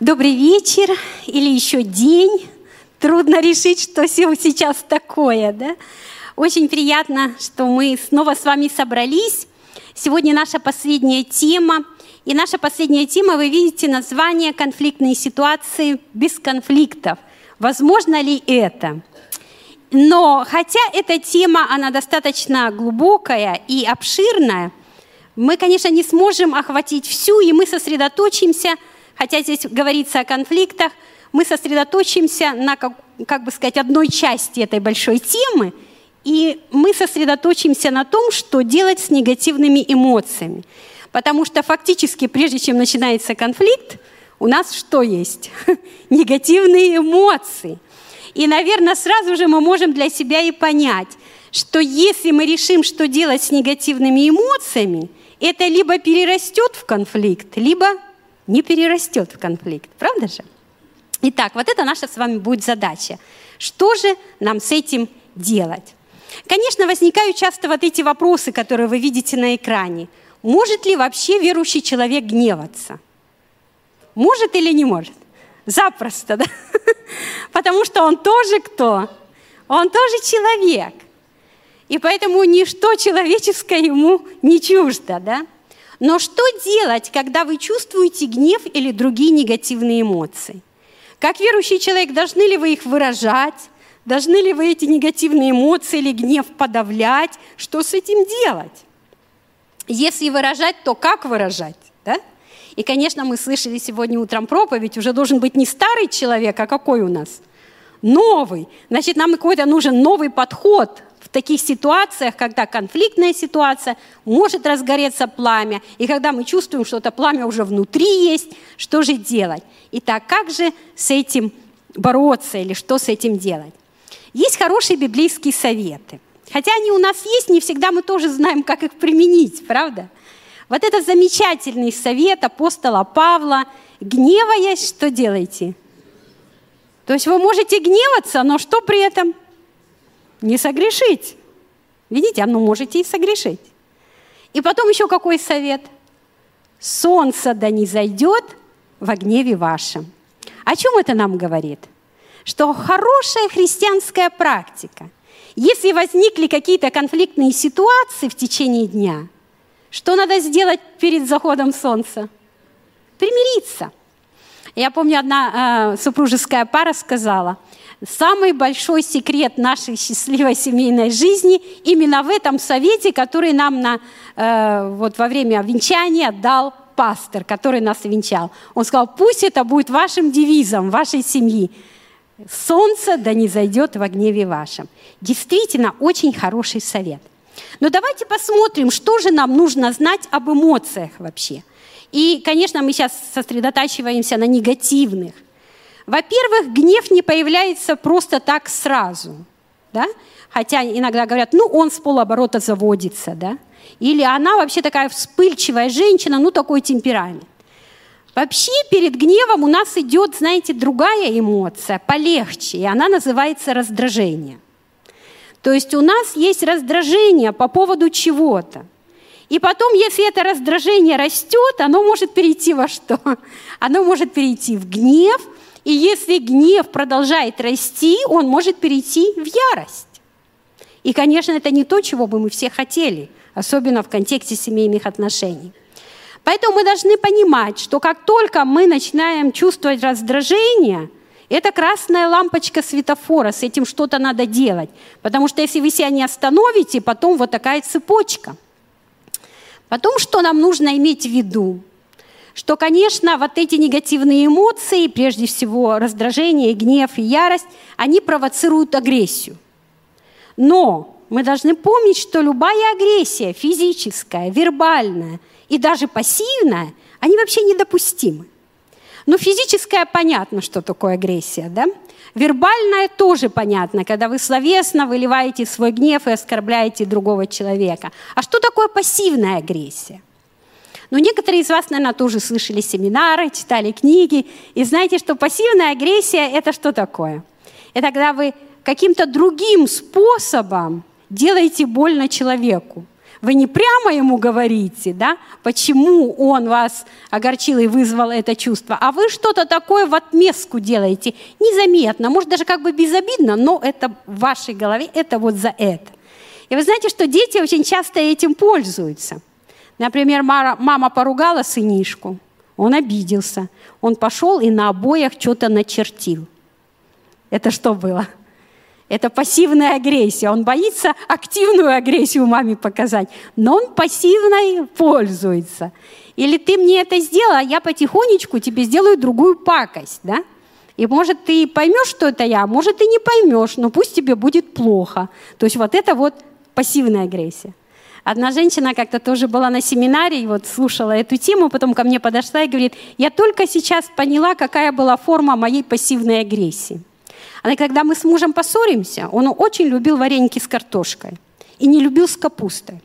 Добрый вечер или еще день. Трудно решить, что сейчас такое, да? Очень приятно, что мы снова с вами собрались. Сегодня наша последняя тема. И наша последняя тема, вы видите название «Конфликтные ситуации без конфликтов». Возможно ли это? Но хотя эта тема, она достаточно глубокая и обширная, мы, конечно, не сможем охватить всю, и мы сосредоточимся, хотя здесь говорится о конфликтах, мы сосредоточимся на, как, как бы сказать, одной части этой большой темы, и мы сосредоточимся на том, что делать с негативными эмоциями. Потому что фактически, прежде чем начинается конфликт, у нас что есть? Негативные эмоции – и, наверное, сразу же мы можем для себя и понять, что если мы решим, что делать с негативными эмоциями, это либо перерастет в конфликт, либо не перерастет в конфликт. Правда же? Итак, вот это наша с вами будет задача. Что же нам с этим делать? Конечно, возникают часто вот эти вопросы, которые вы видите на экране. Может ли вообще верующий человек гневаться? Может или не может? Запросто, да? Потому что он тоже кто? Он тоже человек. И поэтому ничто человеческое ему не чуждо, да? Но что делать, когда вы чувствуете гнев или другие негативные эмоции? Как верующий человек, должны ли вы их выражать? Должны ли вы эти негативные эмоции или гнев подавлять? Что с этим делать? Если выражать, то как выражать? Да? И, конечно, мы слышали сегодня утром проповедь, уже должен быть не старый человек, а какой у нас? Новый. Значит, нам какой-то нужен новый подход таких ситуациях, когда конфликтная ситуация, может разгореться пламя, и когда мы чувствуем, что это пламя уже внутри есть, что же делать? Итак, как же с этим бороться или что с этим делать? Есть хорошие библейские советы. Хотя они у нас есть, не всегда мы тоже знаем, как их применить, правда? Вот это замечательный совет апостола Павла. Гневаясь, что делаете? То есть вы можете гневаться, но что при этом? Не согрешить. Видите, оно можете и согрешить. И потом еще какой совет? Солнце да не зайдет во гневе вашем. О чем это нам говорит? Что хорошая христианская практика. Если возникли какие-то конфликтные ситуации в течение дня – что надо сделать перед заходом солнца? Примириться. Я помню, одна э, супружеская пара сказала, самый большой секрет нашей счастливой семейной жизни именно в этом совете, который нам на, э, вот во время венчания дал пастор, который нас венчал. Он сказал, пусть это будет вашим девизом, вашей семьи. Солнце да не зайдет во гневе вашем. Действительно, очень хороший совет. Но давайте посмотрим, что же нам нужно знать об эмоциях вообще. И, конечно, мы сейчас сосредотачиваемся на негативных. Во-первых, гнев не появляется просто так сразу. Да? Хотя иногда говорят, ну, он с полоборота заводится. Да? Или она вообще такая вспыльчивая женщина, ну, такой темперамент. Вообще перед гневом у нас идет, знаете, другая эмоция, полегче, и она называется раздражение – то есть у нас есть раздражение по поводу чего-то. И потом, если это раздражение растет, оно может перейти во что? Оно может перейти в гнев, и если гнев продолжает расти, он может перейти в ярость. И, конечно, это не то, чего бы мы все хотели, особенно в контексте семейных отношений. Поэтому мы должны понимать, что как только мы начинаем чувствовать раздражение – это красная лампочка светофора, с этим что-то надо делать. Потому что если вы себя не остановите, потом вот такая цепочка. Потом, что нам нужно иметь в виду? Что, конечно, вот эти негативные эмоции, прежде всего раздражение, гнев и ярость, они провоцируют агрессию. Но мы должны помнить, что любая агрессия, физическая, вербальная и даже пассивная, они вообще недопустимы. Ну, физическая понятно, что такое агрессия, да? Вербальная тоже понятно, когда вы словесно выливаете свой гнев и оскорбляете другого человека. А что такое пассивная агрессия? Ну, некоторые из вас, наверное, тоже слышали семинары, читали книги, и знаете, что пассивная агрессия – это что такое? Это когда вы каким-то другим способом делаете больно человеку. Вы не прямо ему говорите, да, почему он вас огорчил и вызвал это чувство, а вы что-то такое в отместку делаете, незаметно, может даже как бы безобидно, но это в вашей голове, это вот за это. И вы знаете, что дети очень часто этим пользуются. Например, мама поругала сынишку, он обиделся, он пошел и на обоях что-то начертил. Это что было? Это пассивная агрессия. Он боится активную агрессию маме показать, но он пассивной пользуется. Или ты мне это сделал, а я потихонечку тебе сделаю другую пакость, да? И может ты поймешь, что это я, может ты не поймешь, но пусть тебе будет плохо. То есть вот это вот пассивная агрессия. Одна женщина как-то тоже была на семинаре и вот слушала эту тему, потом ко мне подошла и говорит, я только сейчас поняла, какая была форма моей пассивной агрессии. А когда мы с мужем поссоримся, он очень любил вареники с картошкой и не любил с капустой.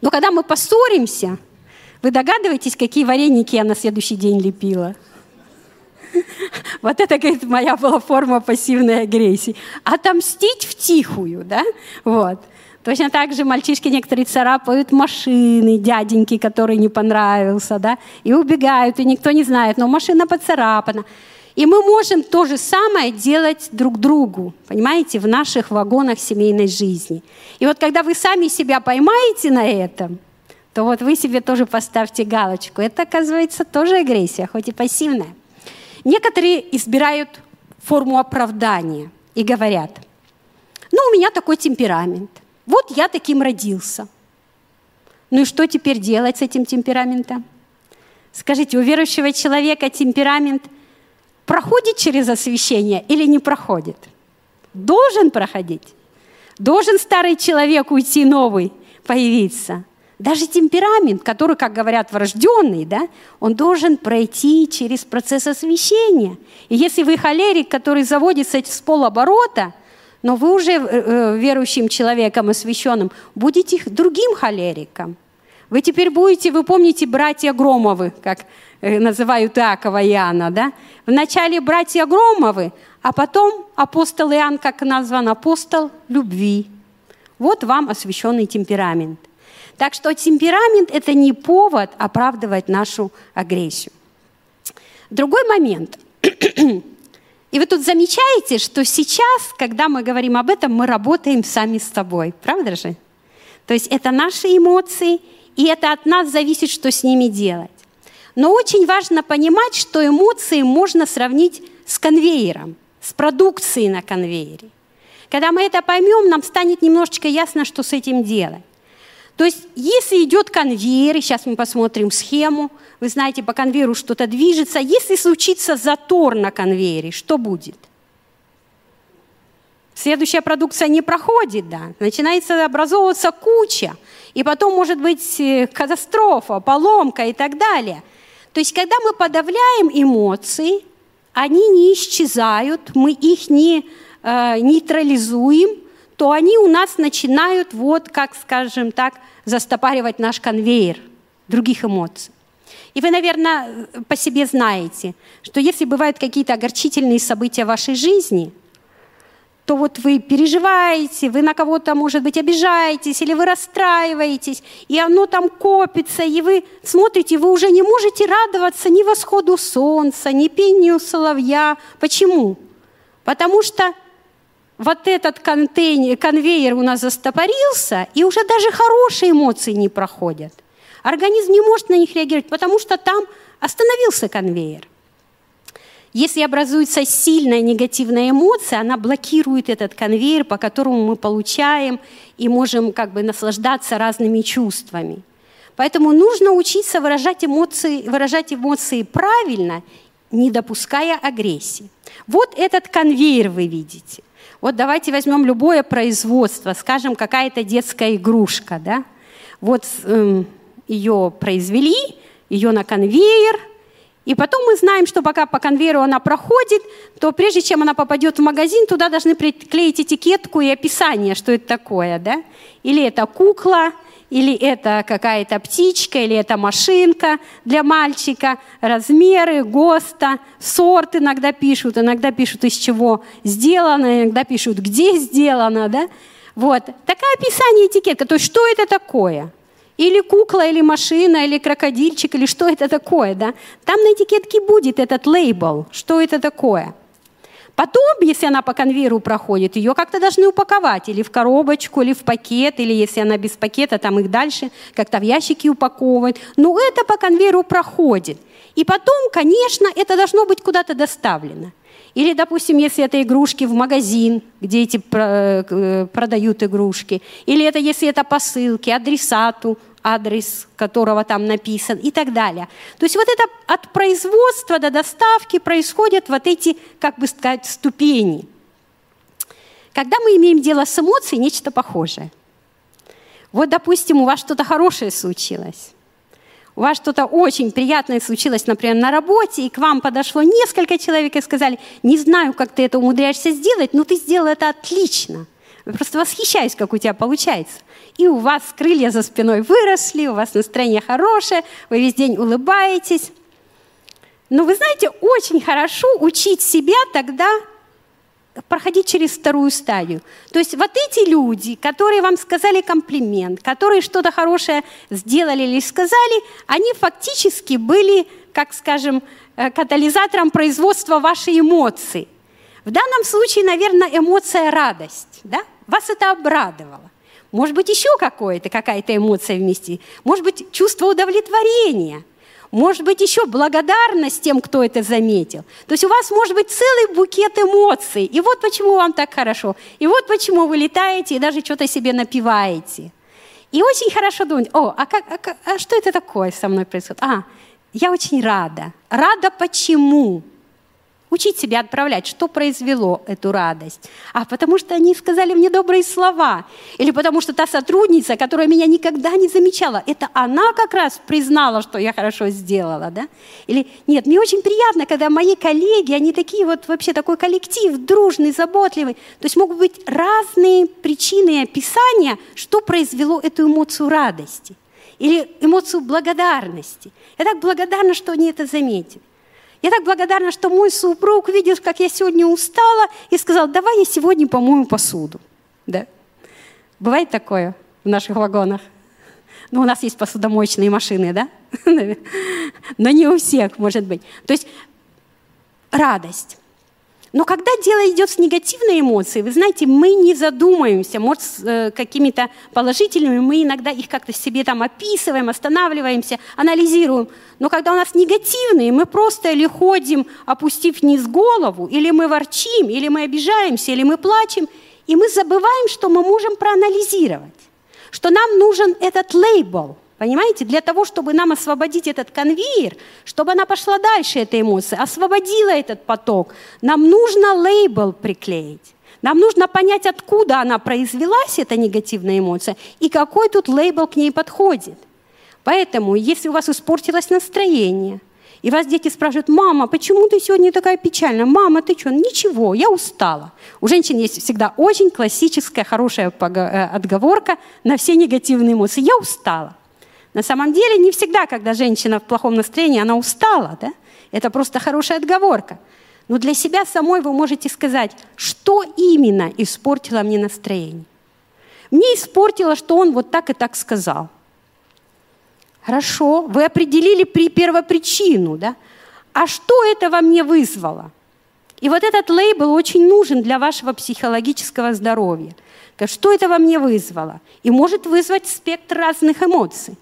Но когда мы поссоримся, вы догадываетесь, какие вареники я на следующий день лепила? Вот это, говорит, моя была форма пассивной агрессии. Отомстить в тихую, да? Вот. Точно так же мальчишки некоторые царапают машины, дяденьки, который не понравился, да, и убегают, и никто не знает, но машина поцарапана. И мы можем то же самое делать друг другу, понимаете, в наших вагонах семейной жизни. И вот когда вы сами себя поймаете на этом, то вот вы себе тоже поставьте галочку. Это, оказывается, тоже агрессия, хоть и пассивная. Некоторые избирают форму оправдания и говорят, ну, у меня такой темперамент. Вот я таким родился. Ну и что теперь делать с этим темпераментом? Скажите, у верующего человека темперамент проходит через освящение или не проходит? Должен проходить. Должен старый человек уйти, новый появиться. Даже темперамент, который, как говорят, врожденный, да, он должен пройти через процесс освящения. И если вы холерик, который заводится с полоборота, но вы уже э, э, верующим человеком, освященным, будете другим холериком. Вы теперь будете, вы помните, братья Громовы, как Э, называют Иакова и Иоанна, да? Вначале братья Громовы, а потом апостол Иоанн, как назван, апостол любви. Вот вам освященный темперамент. Так что темперамент – это не повод оправдывать нашу агрессию. Другой момент. И вы тут замечаете, что сейчас, когда мы говорим об этом, мы работаем сами с собой. Правда же? То есть это наши эмоции, и это от нас зависит, что с ними делать. Но очень важно понимать, что эмоции можно сравнить с конвейером, с продукцией на конвейере. Когда мы это поймем, нам станет немножечко ясно, что с этим делать. То есть, если идет конвейер, сейчас мы посмотрим схему, вы знаете, по конвейеру что-то движется, если случится затор на конвейере, что будет? Следующая продукция не проходит, да, начинается образовываться куча, и потом может быть э, катастрофа, поломка и так далее – то есть, когда мы подавляем эмоции, они не исчезают, мы их не э, нейтрализуем, то они у нас начинают, вот как, скажем так, застопаривать наш конвейер других эмоций. И вы, наверное, по себе знаете, что если бывают какие-то огорчительные события в вашей жизни – то вот вы переживаете, вы на кого-то, может быть, обижаетесь, или вы расстраиваетесь, и оно там копится, и вы смотрите, вы уже не можете радоваться ни восходу солнца, ни пению соловья. Почему? Потому что вот этот контейнер, конвейер у нас застопорился, и уже даже хорошие эмоции не проходят. Организм не может на них реагировать, потому что там остановился конвейер. Если образуется сильная негативная эмоция, она блокирует этот конвейер, по которому мы получаем и можем как бы наслаждаться разными чувствами. Поэтому нужно учиться выражать эмоции, выражать эмоции правильно, не допуская агрессии. Вот этот конвейер вы видите. Вот давайте возьмем любое производство, скажем, какая-то детская игрушка, да? Вот эм, ее произвели, ее на конвейер – и потом мы знаем, что пока по конвейеру она проходит, то прежде чем она попадет в магазин, туда должны приклеить этикетку и описание, что это такое. Да? Или это кукла, или это какая-то птичка, или это машинка для мальчика, размеры, ГОСТа, сорт иногда пишут, иногда пишут, из чего сделано, иногда пишут, где сделано. Да? Вот. Такое описание этикетка. То есть что это такое? Или кукла, или машина, или крокодильчик, или что это такое, да? Там на этикетке будет этот лейбл, что это такое. Потом, если она по конвейеру проходит, ее как-то должны упаковать или в коробочку, или в пакет, или если она без пакета, там их дальше как-то в ящики упаковывают. Но это по конвейеру проходит. И потом, конечно, это должно быть куда-то доставлено. Или, допустим, если это игрушки в магазин, где эти э, продают игрушки. Или это если это посылки адресату, адрес которого там написан и так далее. То есть вот это от производства до доставки происходят вот эти, как бы сказать, ступени. Когда мы имеем дело с эмоцией, нечто похожее. Вот, допустим, у вас что-то хорошее случилось у вас что-то очень приятное случилось, например, на работе, и к вам подошло несколько человек и сказали, не знаю, как ты это умудряешься сделать, но ты сделал это отлично. Я просто восхищаюсь, как у тебя получается. И у вас крылья за спиной выросли, у вас настроение хорошее, вы весь день улыбаетесь. Но вы знаете, очень хорошо учить себя тогда проходить через вторую стадию. То есть вот эти люди, которые вам сказали комплимент, которые что-то хорошее сделали или сказали, они фактически были, как скажем, э, катализатором производства вашей эмоции. В данном случае, наверное, эмоция радость. Да? Вас это обрадовало. Может быть, еще какое-то, какая-то эмоция вместе. Может быть, чувство удовлетворения – может быть, еще благодарность тем, кто это заметил. То есть у вас может быть целый букет эмоций. И вот почему вам так хорошо. И вот почему вы летаете и даже что-то себе напиваете. И очень хорошо думать, о, а, как, а, а что это такое со мной происходит? А, я очень рада. Рада почему? Учить себя отправлять, что произвело эту радость. А потому что они сказали мне добрые слова. Или потому что та сотрудница, которая меня никогда не замечала, это она как раз признала, что я хорошо сделала. Да? Или нет, мне очень приятно, когда мои коллеги, они такие вот вообще такой коллектив, дружный, заботливый. То есть могут быть разные причины и описания, что произвело эту эмоцию радости. Или эмоцию благодарности. Я так благодарна, что они это заметили. Я так благодарна, что мой супруг видел, как я сегодня устала, и сказал, давай я сегодня помою посуду. Да? Бывает такое в наших вагонах? Ну, у нас есть посудомоечные машины, да? Но не у всех, может быть. То есть радость. Но когда дело идет с негативной эмоцией, вы знаете, мы не задумаемся, может, с э, какими-то положительными, мы иногда их как-то себе там описываем, останавливаемся, анализируем. Но когда у нас негативные, мы просто или ходим, опустив вниз голову, или мы ворчим, или мы обижаемся, или мы плачем, и мы забываем, что мы можем проанализировать, что нам нужен этот лейбл – Понимаете, для того, чтобы нам освободить этот конвейер, чтобы она пошла дальше, эта эмоция, освободила этот поток, нам нужно лейбл приклеить. Нам нужно понять, откуда она произвелась, эта негативная эмоция, и какой тут лейбл к ней подходит. Поэтому, если у вас испортилось настроение, и вас дети спрашивают, мама, почему ты сегодня такая печальная? Мама, ты что? Ничего, я устала. У женщин есть всегда очень классическая, хорошая э, отговорка на все негативные эмоции. Я устала. На самом деле не всегда, когда женщина в плохом настроении, она устала. Да? Это просто хорошая отговорка. Но для себя самой вы можете сказать, что именно испортило мне настроение. Мне испортило, что он вот так и так сказал. Хорошо, вы определили при первопричину, да? А что это во мне вызвало? И вот этот лейбл очень нужен для вашего психологического здоровья. Что это во мне вызвало? И может вызвать спектр разных эмоций.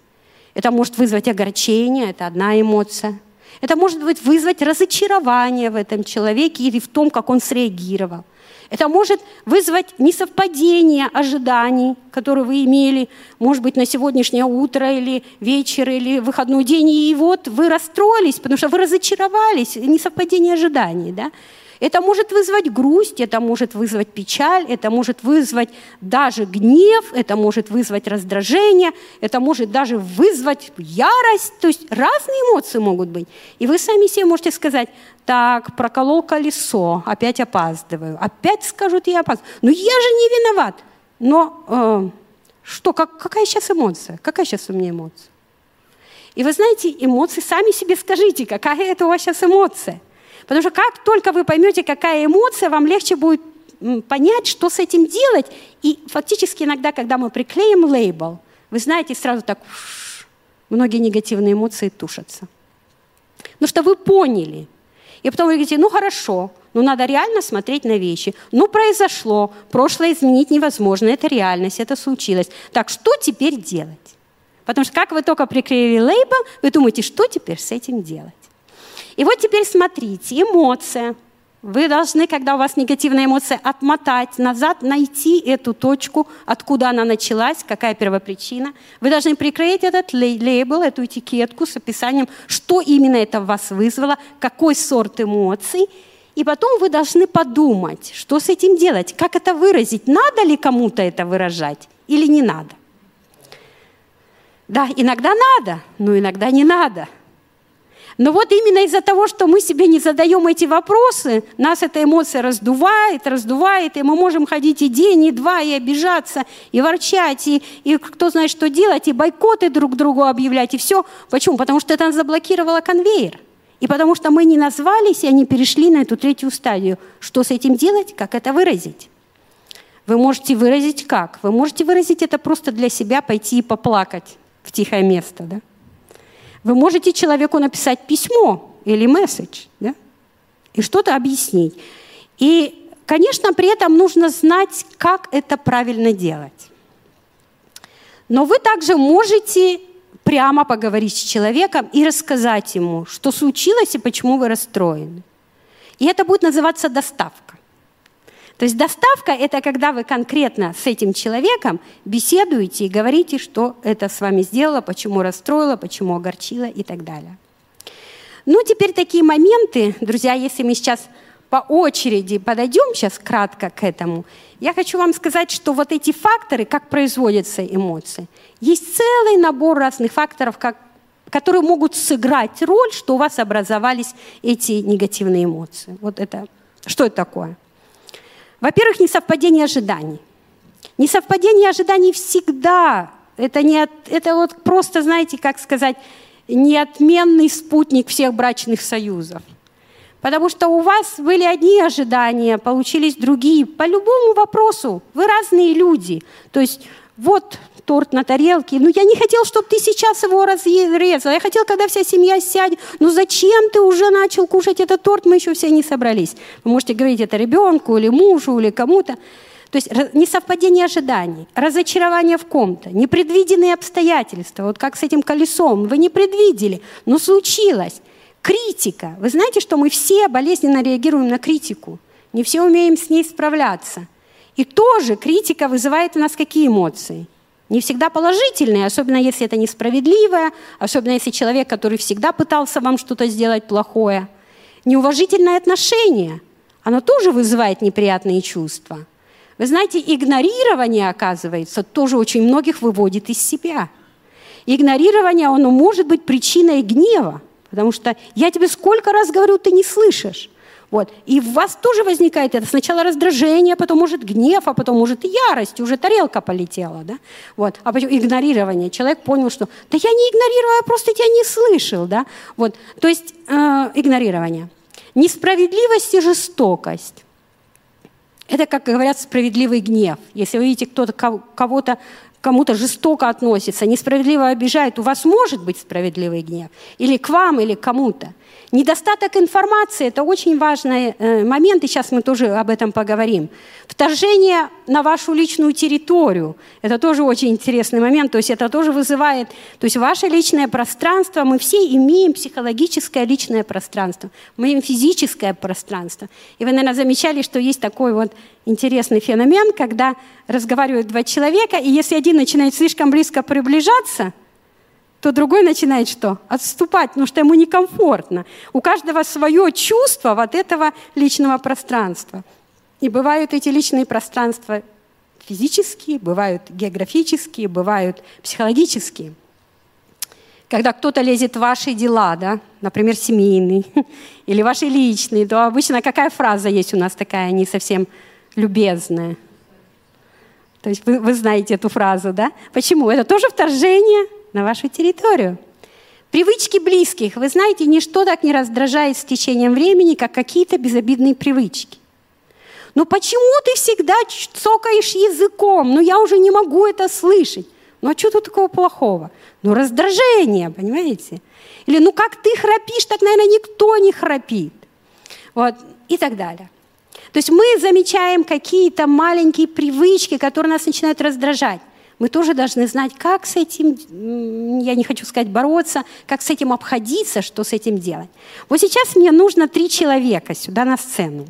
Это может вызвать огорчение, это одна эмоция. Это может быть вызвать разочарование в этом человеке или в том, как он среагировал. Это может вызвать несовпадение ожиданий, которые вы имели, может быть, на сегодняшнее утро или вечер, или выходной день, и вот вы расстроились, потому что вы разочаровались, несовпадение ожиданий. Да? Это может вызвать грусть, это может вызвать печаль, это может вызвать даже гнев, это может вызвать раздражение, это может даже вызвать ярость. То есть разные эмоции могут быть. И вы сами себе можете сказать, так, проколол колесо, опять опаздываю, опять скажут, я опаздываю. Но я же не виноват. Но э, что, как, какая сейчас эмоция? Какая сейчас у меня эмоция? И вы знаете, эмоции, сами себе скажите, какая это у вас сейчас эмоция – Потому что как только вы поймете, какая эмоция, вам легче будет понять, что с этим делать. И фактически иногда, когда мы приклеим лейбл, вы знаете, сразу так многие негативные эмоции тушатся. Ну что вы поняли. И потом вы говорите, ну хорошо, но надо реально смотреть на вещи. Ну, произошло, прошлое изменить невозможно, это реальность, это случилось. Так, что теперь делать? Потому что как вы только приклеили лейбл, вы думаете, что теперь с этим делать? И вот теперь смотрите, эмоция – вы должны, когда у вас негативная эмоция, отмотать назад, найти эту точку, откуда она началась, какая первопричина. Вы должны прикрыть этот лейбл, эту этикетку с описанием, что именно это в вас вызвало, какой сорт эмоций. И потом вы должны подумать, что с этим делать, как это выразить, надо ли кому-то это выражать или не надо. Да, иногда надо, но иногда не надо – но вот именно из-за того, что мы себе не задаем эти вопросы, нас эта эмоция раздувает, раздувает, и мы можем ходить и день, и два, и обижаться, и ворчать, и, и кто знает, что делать, и бойкоты друг другу объявлять, и все. Почему? Потому что это заблокировало конвейер. И потому что мы не назвались, и они перешли на эту третью стадию. Что с этим делать? Как это выразить? Вы можете выразить как? Вы можете выразить это просто для себя, пойти и поплакать в тихое место, да? Вы можете человеку написать письмо или месседж, да? и что-то объяснить. И, конечно, при этом нужно знать, как это правильно делать. Но вы также можете прямо поговорить с человеком и рассказать ему, что случилось и почему вы расстроены. И это будет называться доставка. То есть доставка – это когда вы конкретно с этим человеком беседуете и говорите, что это с вами сделало, почему расстроило, почему огорчило и так далее. Ну, теперь такие моменты, друзья, если мы сейчас по очереди подойдем сейчас кратко к этому, я хочу вам сказать, что вот эти факторы, как производятся эмоции, есть целый набор разных факторов, как, которые могут сыграть роль, что у вас образовались эти негативные эмоции. Вот это, что это такое? Во-первых, несовпадение ожиданий. Несовпадение ожиданий всегда. Это, не от, это вот просто, знаете, как сказать, неотменный спутник всех брачных союзов. Потому что у вас были одни ожидания, получились другие. По любому вопросу вы разные люди. То есть вот торт на тарелке. Ну, я не хотел, чтобы ты сейчас его разрезал. Я хотел, когда вся семья сядет. Ну, зачем ты уже начал кушать этот торт? Мы еще все не собрались. Вы можете говорить это ребенку или мужу или кому-то. То есть несовпадение ожиданий, разочарование в ком-то, непредвиденные обстоятельства. Вот как с этим колесом. Вы не предвидели, но случилось. Критика. Вы знаете, что мы все болезненно реагируем на критику. Не все умеем с ней справляться. И тоже критика вызывает у нас какие эмоции? Не всегда положительные, особенно если это несправедливое, особенно если человек, который всегда пытался вам что-то сделать плохое. Неуважительное отношение, оно тоже вызывает неприятные чувства. Вы знаете, игнорирование, оказывается, тоже очень многих выводит из себя. Игнорирование, оно может быть причиной гнева, потому что я тебе сколько раз говорю, ты не слышишь. Вот. И в вас тоже возникает это сначала раздражение, потом может гнев, а потом может ярость, уже тарелка полетела. Да? Вот. А потом игнорирование. Человек понял, что да я не игнорирую, я просто тебя не слышал. Да? Вот. То есть э, игнорирование. Несправедливость и жестокость. Это, как говорят, справедливый гнев. Если вы видите, кто-то кого-то кому-то жестоко относится, несправедливо обижает, у вас может быть справедливый гнев. Или к вам, или к кому-то. Недостаток информации – это очень важный э, момент, и сейчас мы тоже об этом поговорим. Вторжение на вашу личную территорию – это тоже очень интересный момент, то есть это тоже вызывает, то есть ваше личное пространство, мы все имеем психологическое личное пространство, мы имеем физическое пространство. И вы, наверное, замечали, что есть такой вот интересный феномен, когда разговаривают два человека, и если один начинает слишком близко приближаться – то другой начинает что? Отступать, потому что ему некомфортно. У каждого свое чувство вот этого личного пространства. И бывают эти личные пространства физические, бывают географические, бывают психологические. Когда кто-то лезет в ваши дела, да, например, семейный или ваши личные, то обычно какая фраза есть у нас такая не совсем любезная? То есть вы, вы знаете эту фразу, да? Почему? Это тоже вторжение – на вашу территорию. Привычки близких. Вы знаете, ничто так не раздражает с течением времени, как какие-то безобидные привычки. Ну почему ты всегда цокаешь языком? Ну я уже не могу это слышать. Ну а что тут такого плохого? Ну раздражение, понимаете? Или ну как ты храпишь, так, наверное, никто не храпит. Вот, и так далее. То есть мы замечаем какие-то маленькие привычки, которые нас начинают раздражать. Мы тоже должны знать, как с этим, я не хочу сказать бороться, как с этим обходиться, что с этим делать. Вот сейчас мне нужно три человека сюда на сцену,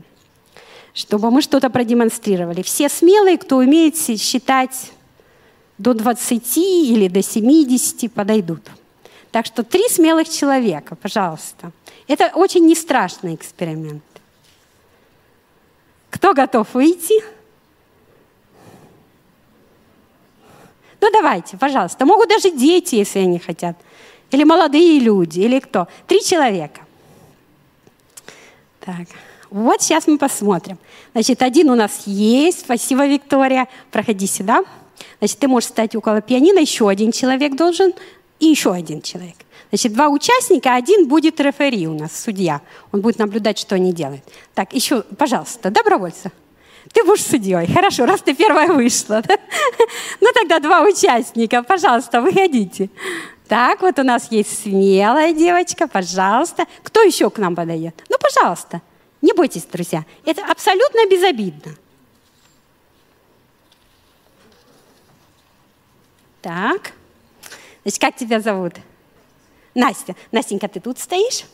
чтобы мы что-то продемонстрировали. Все смелые, кто умеет считать до 20 или до 70, подойдут. Так что три смелых человека, пожалуйста. Это очень не страшный эксперимент. Кто готов выйти? Ну давайте, пожалуйста. Могут даже дети, если они хотят. Или молодые люди, или кто. Три человека. Так, вот сейчас мы посмотрим. Значит, один у нас есть. Спасибо, Виктория. Проходи сюда. Значит, ты можешь стать около пианино. Еще один человек должен. И еще один человек. Значит, два участника, один будет рефери у нас, судья. Он будет наблюдать, что они делают. Так, еще, пожалуйста, добровольцы. Ты будешь судьей. Хорошо, раз ты первая вышла. Да? Ну тогда два участника. Пожалуйста, выходите. Так, вот у нас есть смелая девочка, пожалуйста. Кто еще к нам подает? Ну, пожалуйста. Не бойтесь, друзья. Это абсолютно безобидно. Так. Значит, как тебя зовут? Настя, Настенька, ты тут стоишь?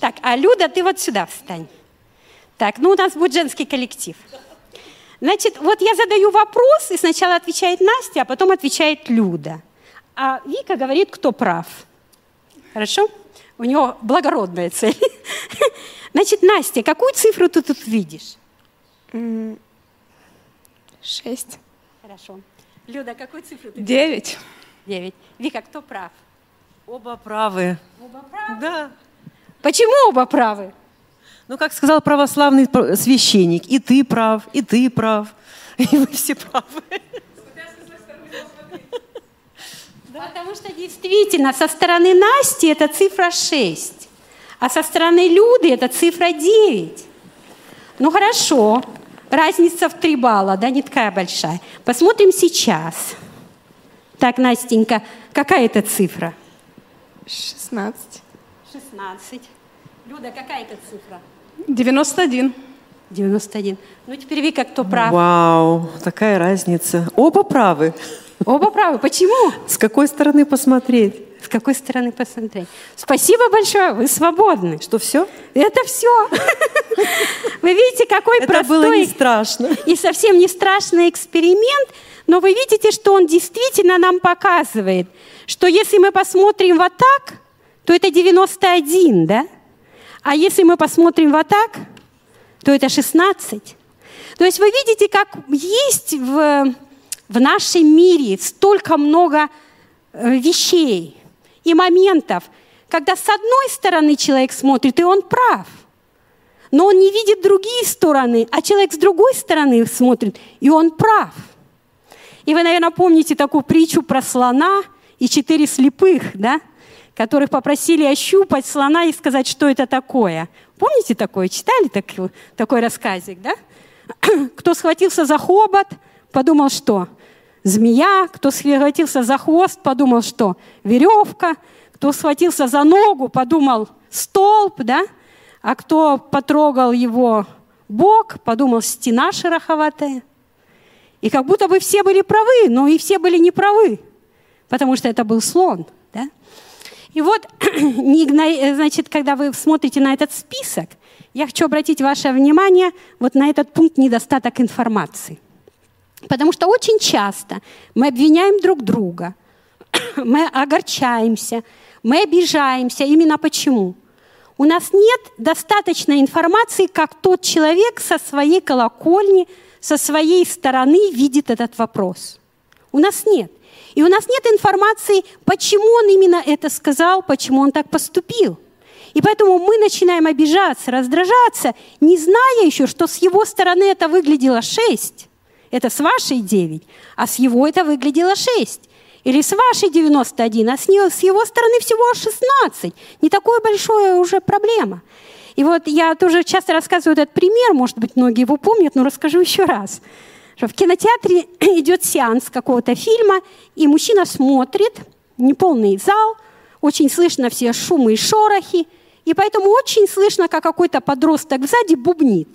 Так, а Люда, ты вот сюда встань. Так, ну у нас будет женский коллектив. Значит, вот я задаю вопрос, и сначала отвечает Настя, а потом отвечает Люда. А Вика говорит, кто прав. Хорошо? У него благородная цель. Значит, Настя, какую цифру ты тут видишь? Шесть. Хорошо. Люда, какую цифру ты Девять. Девять. Вика, кто прав? Оба правы. Оба правы? Да. Почему оба правы? Ну, как сказал православный священник, и ты прав, и ты прав, и вы все правы. Потому что действительно со стороны Насти это цифра 6, а со стороны Люды это цифра 9. Ну хорошо, разница в 3 балла, да, не такая большая. Посмотрим сейчас. Так, Настенька, какая это цифра? 16. 16. Люда, какая это цифра? 91. 91. Ну, теперь Вика, кто прав? Вау, такая разница. Оба правы. Оба правы. Почему? С какой стороны посмотреть? С какой стороны посмотреть? Спасибо большое, вы свободны. Что, все? Это все. Вы видите, какой Это простой было не страшно. и совсем не страшный эксперимент, но вы видите, что он действительно нам показывает, что если мы посмотрим вот так, то это 91, да? А если мы посмотрим вот так, то это 16. То есть вы видите, как есть в, в нашем мире столько много э, вещей и моментов, когда с одной стороны человек смотрит, и он прав, но он не видит другие стороны, а человек с другой стороны смотрит, и он прав. И вы, наверное, помните такую притчу про слона и четыре слепых, да? которых попросили ощупать слона и сказать, что это такое. Помните такое? Читали такой, такой рассказик, да? Кто схватился за хобот, подумал, что змея, кто схватился за хвост, подумал, что веревка, кто схватился за ногу, подумал, столб, да? А кто потрогал его бок, подумал, стена шероховатая. И как будто бы все были правы, но и все были неправы, потому что это был слон. Да? И вот, значит, когда вы смотрите на этот список, я хочу обратить ваше внимание вот на этот пункт недостаток информации. Потому что очень часто мы обвиняем друг друга, мы огорчаемся, мы обижаемся. Именно почему? У нас нет достаточной информации, как тот человек со своей колокольни – со своей стороны видит этот вопрос. У нас нет. И у нас нет информации, почему он именно это сказал, почему он так поступил. И поэтому мы начинаем обижаться, раздражаться, не зная еще, что с его стороны это выглядело 6. Это с вашей 9, а с его это выглядело 6. Или с вашей 91, а с, нее, с его стороны всего 16. Не такое большое уже проблема. И вот я тоже часто рассказываю этот пример, может быть, многие его помнят, но расскажу еще раз. Что в кинотеатре идет сеанс какого-то фильма, и мужчина смотрит, неполный зал, очень слышно все шумы и шорохи, и поэтому очень слышно, как какой-то подросток сзади бубнит.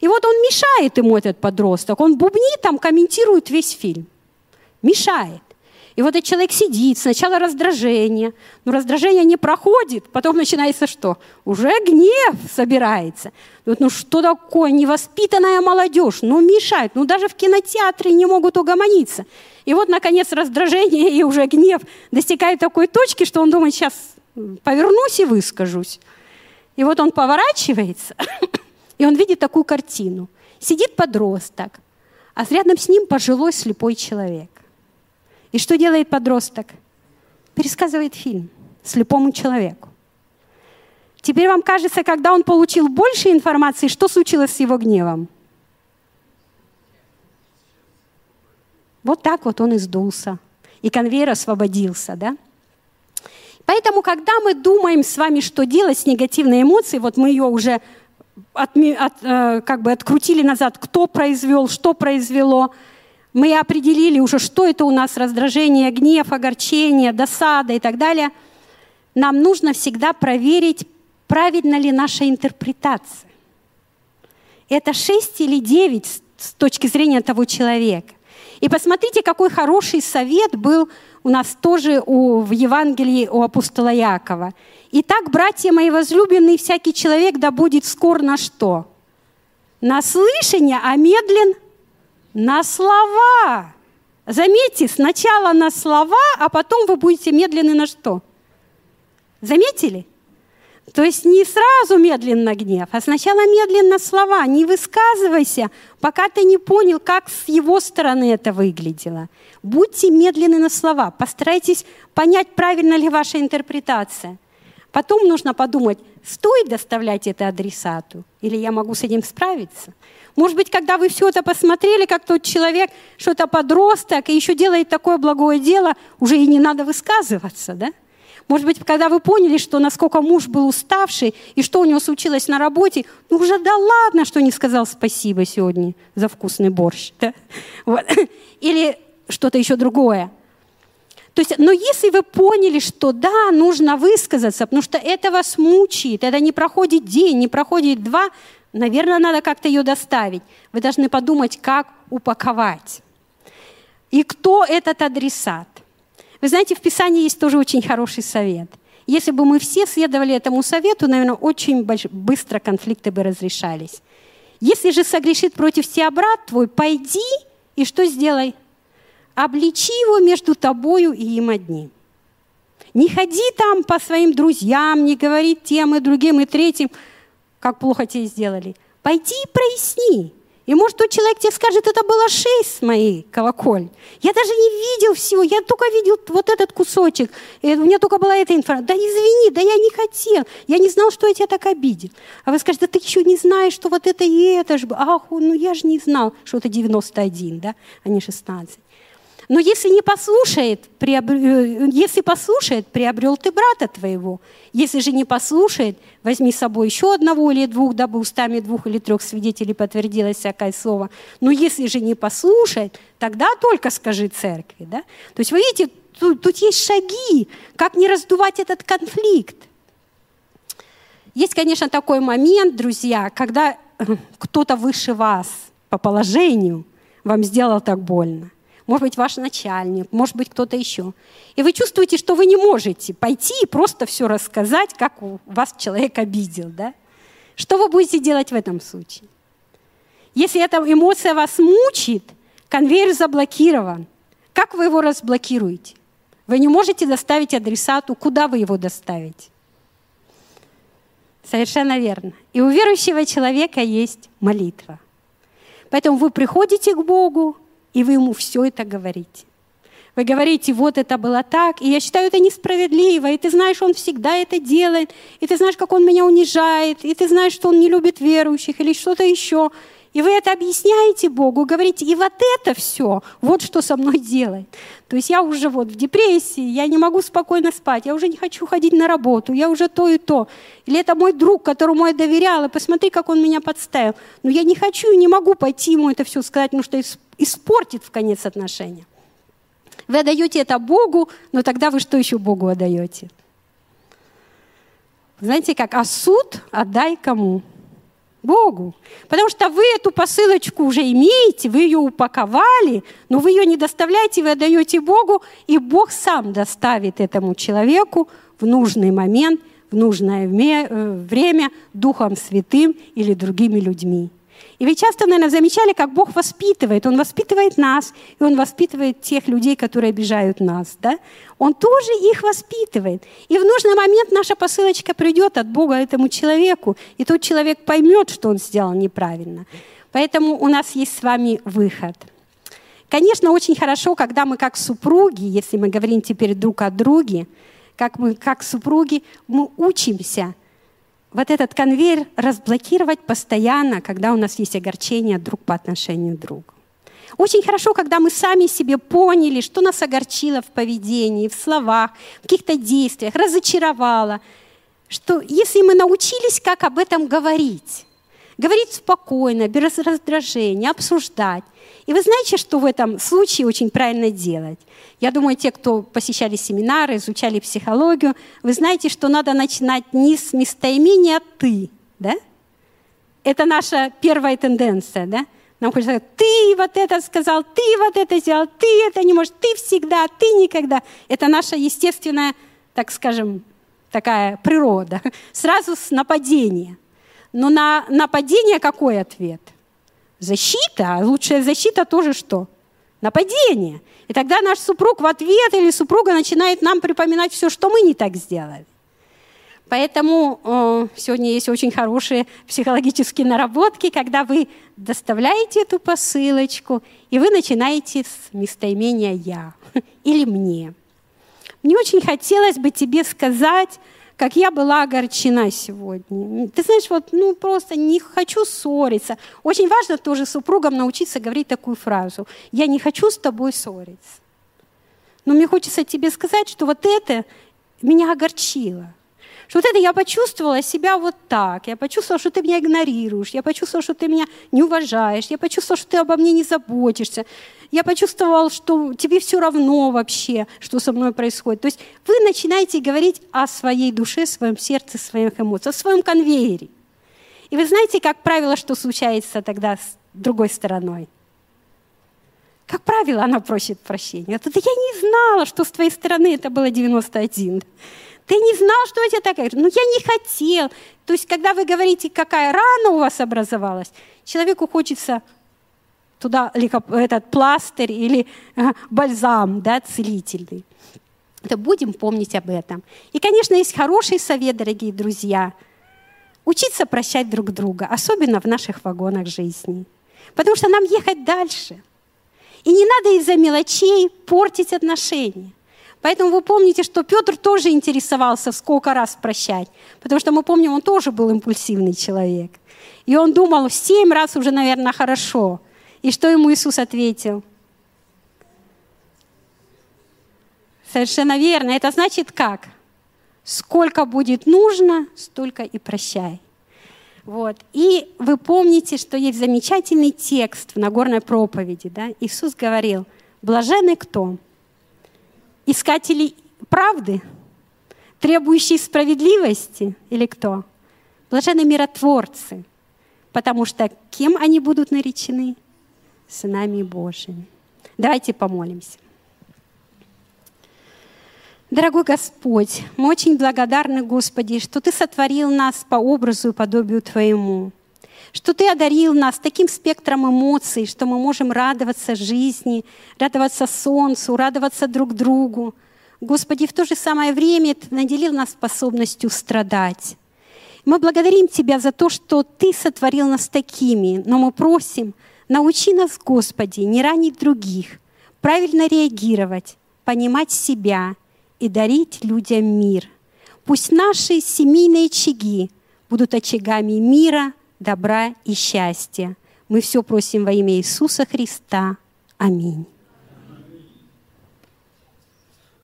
И вот он мешает ему, этот подросток, он бубнит, там комментирует весь фильм. Мешает. И вот этот человек сидит, сначала раздражение, но раздражение не проходит, потом начинается что? Уже гнев собирается. Вот, ну что такое, невоспитанная молодежь, ну мешает, ну даже в кинотеатре не могут угомониться. И вот, наконец, раздражение и уже гнев достигает такой точки, что он думает, сейчас повернусь и выскажусь. И вот он поворачивается, и он видит такую картину. Сидит подросток, а рядом с ним пожилой слепой человек. И что делает подросток? Пересказывает фильм слепому человеку. Теперь вам кажется, когда он получил больше информации, что случилось с его гневом? Вот так вот он издулся. И конвейер освободился, да? Поэтому, когда мы думаем с вами, что делать с негативной эмоцией, вот мы ее уже от, от, э, как бы открутили назад, кто произвел, что произвело, мы определили уже, что это у нас раздражение, гнев, огорчение, досада и так далее. Нам нужно всегда проверить, правильно ли наша интерпретация. Это шесть или девять с точки зрения того человека. И посмотрите, какой хороший совет был у нас тоже у, в Евангелии у апостола Якова. «Итак, братья мои возлюбленные, всякий человек да будет скор на что? На слышание, а медлен на слова. Заметьте, сначала на слова, а потом вы будете медленны на что? Заметили? То есть не сразу медленно гнев, а сначала медленно слова. Не высказывайся, пока ты не понял, как с его стороны это выглядело. Будьте медленны на слова. Постарайтесь понять, правильно ли ваша интерпретация. Потом нужно подумать, стоит доставлять это адресату, или я могу с этим справиться. Может быть, когда вы все это посмотрели, как тот человек, что-то подросток, и еще делает такое благое дело, уже и не надо высказываться, да? Может быть, когда вы поняли, что насколько муж был уставший и что у него случилось на работе, ну уже да ладно, что не сказал спасибо сегодня за вкусный борщ. Да? Вот. Или что-то еще другое. То есть, но если вы поняли, что да, нужно высказаться, потому что это вас мучает, это не проходит день, не проходит два, наверное, надо как-то ее доставить. Вы должны подумать, как упаковать. И кто этот адресат? Вы знаете, в Писании есть тоже очень хороший совет. Если бы мы все следовали этому совету, наверное, очень быстро конфликты бы разрешались. Если же согрешит против тебя брат твой, пойди и что сделай? Обличи его между тобою и им одним. Не ходи там по своим друзьям, не говори тем и другим и третьим, как плохо тебе сделали. Пойди и проясни. И может тот человек тебе скажет, это было шесть моей колоколь. Я даже не видел всего, я только видел вот этот кусочек. И у меня только была эта информация. Да извини, да я не хотел, я не знал, что я тебя так обидел. А вы скажете, да ты еще не знаешь, что вот это и это же. Ах, ну я же не знал, что это 91, да, а не 16. Но если не послушает, приобр... Э, если послушает, приобрел ты брата твоего. Если же не послушает, возьми с собой еще одного или двух, дабы устами двух или трех свидетелей подтвердилось всякое слово. Но если же не послушает, тогда только скажи церкви. Да? То есть вы видите, тут, тут есть шаги, как не раздувать этот конфликт. Есть, конечно, такой момент, друзья, когда э, кто-то выше вас по положению вам сделал так больно может быть, ваш начальник, может быть, кто-то еще. И вы чувствуете, что вы не можете пойти и просто все рассказать, как вас человек обидел. Да? Что вы будете делать в этом случае? Если эта эмоция вас мучит, конвейер заблокирован. Как вы его разблокируете? Вы не можете доставить адресату, куда вы его доставите? Совершенно верно. И у верующего человека есть молитва. Поэтому вы приходите к Богу, и вы ему все это говорите. Вы говорите, вот это было так, и я считаю это несправедливо, и ты знаешь, он всегда это делает, и ты знаешь, как он меня унижает, и ты знаешь, что он не любит верующих или что-то еще. И вы это объясняете Богу, говорите, и вот это все, вот что со мной делает. То есть я уже вот в депрессии, я не могу спокойно спать, я уже не хочу ходить на работу, я уже то и то. Или это мой друг, которому я доверяла, посмотри, как он меня подставил. Но я не хочу и не могу пойти ему это все сказать, потому что испортит в конец отношения. Вы отдаете это Богу, но тогда вы что еще Богу отдаете? Знаете как? А суд отдай кому? Богу. Потому что вы эту посылочку уже имеете, вы ее упаковали, но вы ее не доставляете, вы отдаете Богу, и Бог сам доставит этому человеку в нужный момент, в нужное э, время Духом Святым или другими людьми. И вы часто, наверное, замечали, как Бог воспитывает. Он воспитывает нас, и Он воспитывает тех людей, которые обижают нас. Да? Он тоже их воспитывает. И в нужный момент наша посылочка придет от Бога этому человеку, и тот человек поймет, что он сделал неправильно. Поэтому у нас есть с вами выход. Конечно, очень хорошо, когда мы как супруги, если мы говорим теперь друг о друге, как мы как супруги, мы учимся вот этот конвейер разблокировать постоянно, когда у нас есть огорчение друг по отношению к другу. Очень хорошо, когда мы сами себе поняли, что нас огорчило в поведении, в словах, в каких-то действиях, разочаровало, что если мы научились, как об этом говорить, говорить спокойно, без раздражения, обсуждать. И вы знаете, что в этом случае очень правильно делать? Я думаю, те, кто посещали семинары, изучали психологию, вы знаете, что надо начинать не с местоимения «ты», да? Это наша первая тенденция, да? Нам хочется сказать, ты вот это сказал, ты вот это сделал, ты это не можешь, ты всегда, ты никогда. Это наша естественная, так скажем, такая природа. Сразу с нападения. Но на нападение какой ответ? Защита. А лучшая защита тоже что? Нападение. И тогда наш супруг в ответ или супруга начинает нам припоминать все, что мы не так сделали. Поэтому э, сегодня есть очень хорошие психологические наработки, когда вы доставляете эту посылочку, и вы начинаете с местоимения «я» или «мне». Мне очень хотелось бы тебе сказать, как я была огорчена сегодня. Ты знаешь, вот, ну, просто не хочу ссориться. Очень важно тоже супругам научиться говорить такую фразу. Я не хочу с тобой ссориться. Но мне хочется тебе сказать, что вот это меня огорчило. Что вот это я почувствовала себя вот так. Я почувствовала, что ты меня игнорируешь. Я почувствовала, что ты меня не уважаешь. Я почувствовала, что ты обо мне не заботишься я почувствовал, что тебе все равно вообще, что со мной происходит. То есть вы начинаете говорить о своей душе, своем сердце, своих эмоциях, о своем конвейере. И вы знаете, как правило, что случается тогда с другой стороной? Как правило, она просит прощения. Это я не знала, что с твоей стороны это было 91. Ты не знал, что у тебя. Ну, я не хотел. То есть, когда вы говорите, какая рана у вас образовалась, человеку хочется туда этот пластырь или э, бальзам да, целительный. То будем помнить об этом. И, конечно, есть хороший совет, дорогие друзья. Учиться прощать друг друга, особенно в наших вагонах жизни. Потому что нам ехать дальше. И не надо из-за мелочей портить отношения. Поэтому вы помните, что Петр тоже интересовался, сколько раз прощать. Потому что мы помним, он тоже был импульсивный человек. И он думал, семь раз уже, наверное, хорошо. И что ему Иисус ответил? Совершенно верно. Это значит как? Сколько будет нужно, столько и прощай. Вот. И вы помните, что есть замечательный текст в Нагорной проповеди. Да? Иисус говорил, блаженный кто? Искатели правды? Требующие справедливости? Или кто? Блаженные миротворцы. Потому что кем они будут наречены? сынами Божьими. Давайте помолимся. Дорогой Господь, мы очень благодарны, Господи, что Ты сотворил нас по образу и подобию Твоему, что Ты одарил нас таким спектром эмоций, что мы можем радоваться жизни, радоваться солнцу, радоваться друг другу. Господи, в то же самое время Ты наделил нас способностью страдать. Мы благодарим Тебя за то, что Ты сотворил нас такими, но мы просим – Научи нас, Господи, не ранить других, правильно реагировать, понимать себя и дарить людям мир. Пусть наши семейные очаги будут очагами мира, добра и счастья. Мы все просим во имя Иисуса Христа. Аминь.